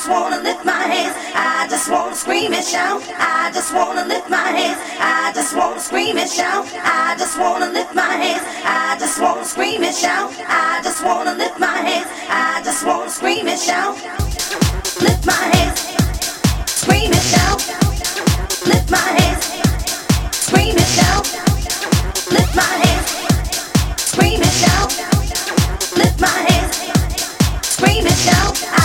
just wanna lift my hands. I just wanna scream and shout. I just wanna lift my hands. I just wanna scream and shout. I just wanna lift my hands. I just wanna scream and shout. I just wanna lift my hands. I just wanna scream and shout. Lift my hands. Scream and shout. Lift my hands. Scream and shout. Lift my hands. Scream and shout. Lift my hands. Scream and shout.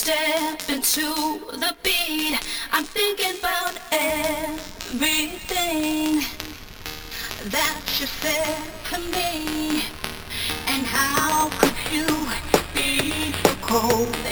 step into the beat. I'm thinking about everything that you said to me and how could you be so cold.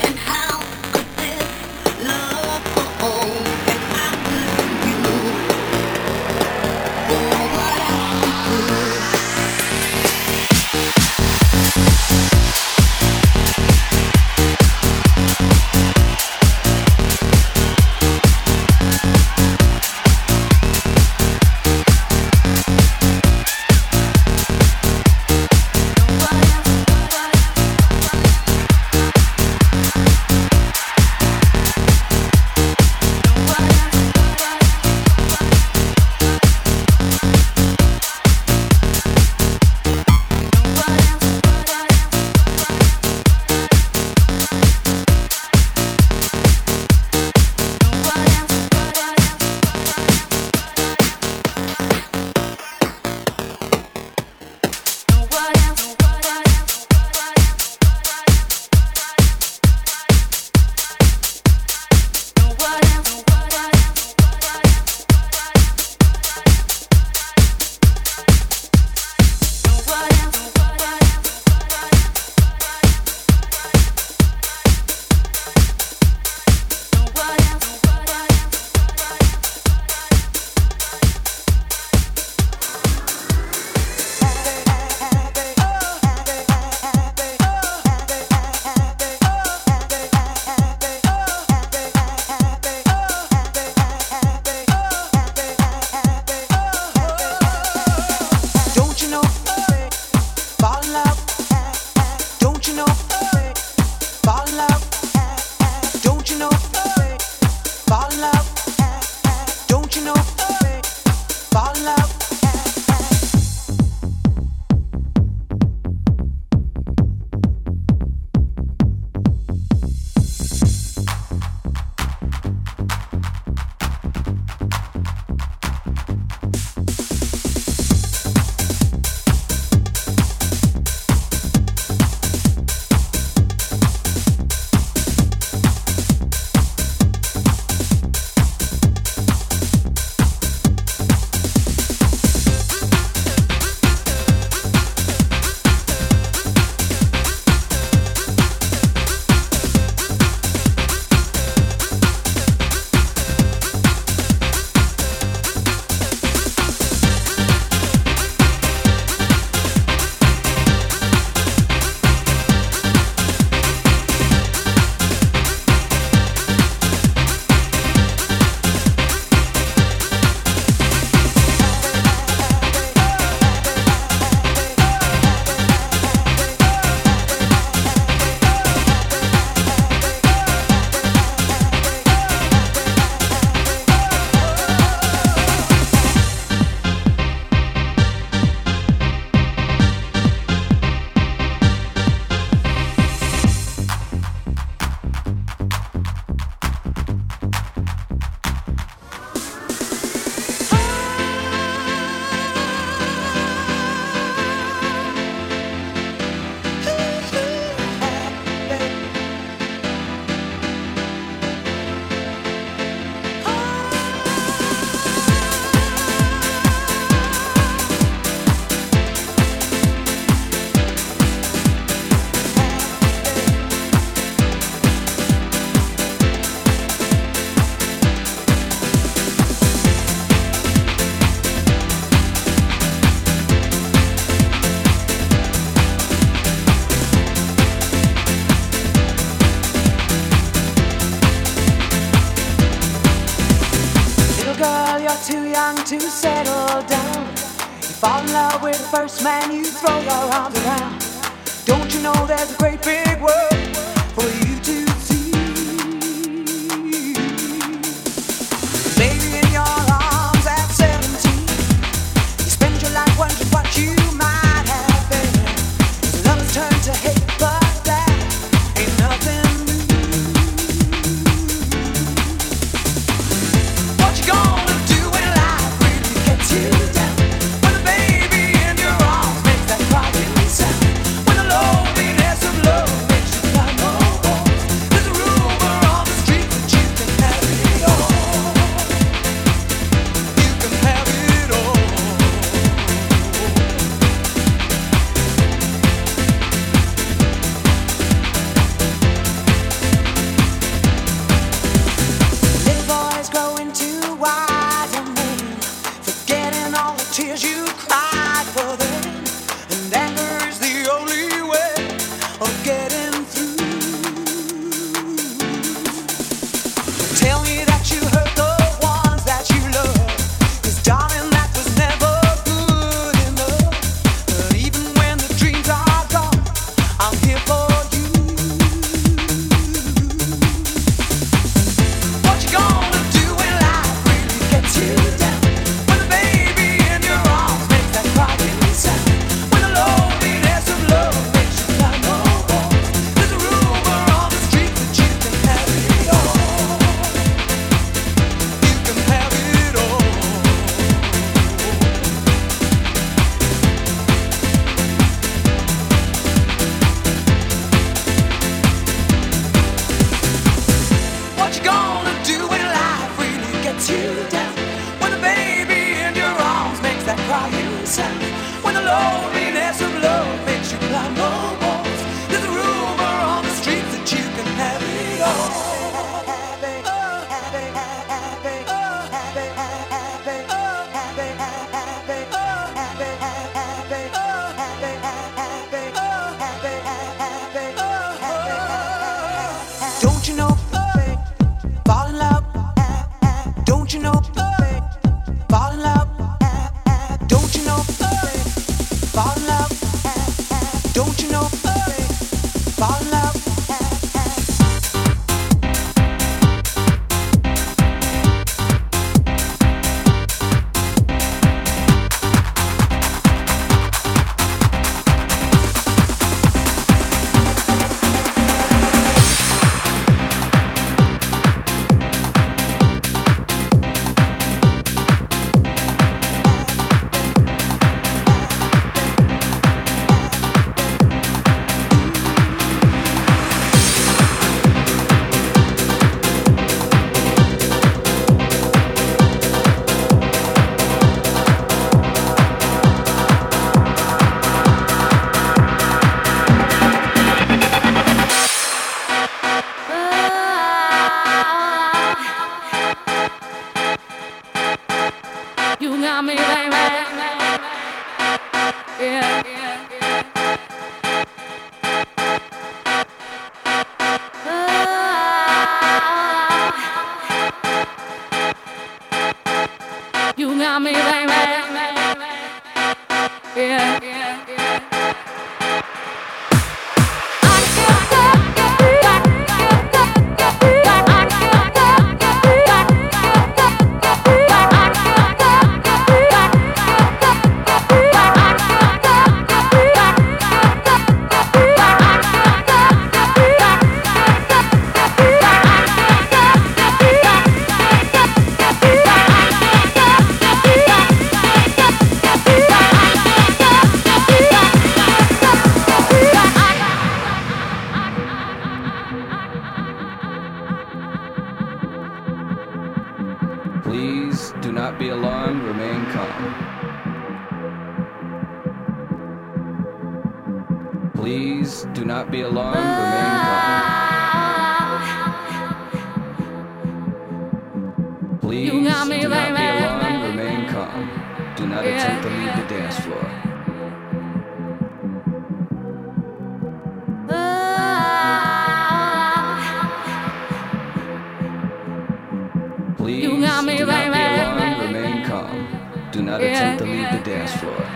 My love.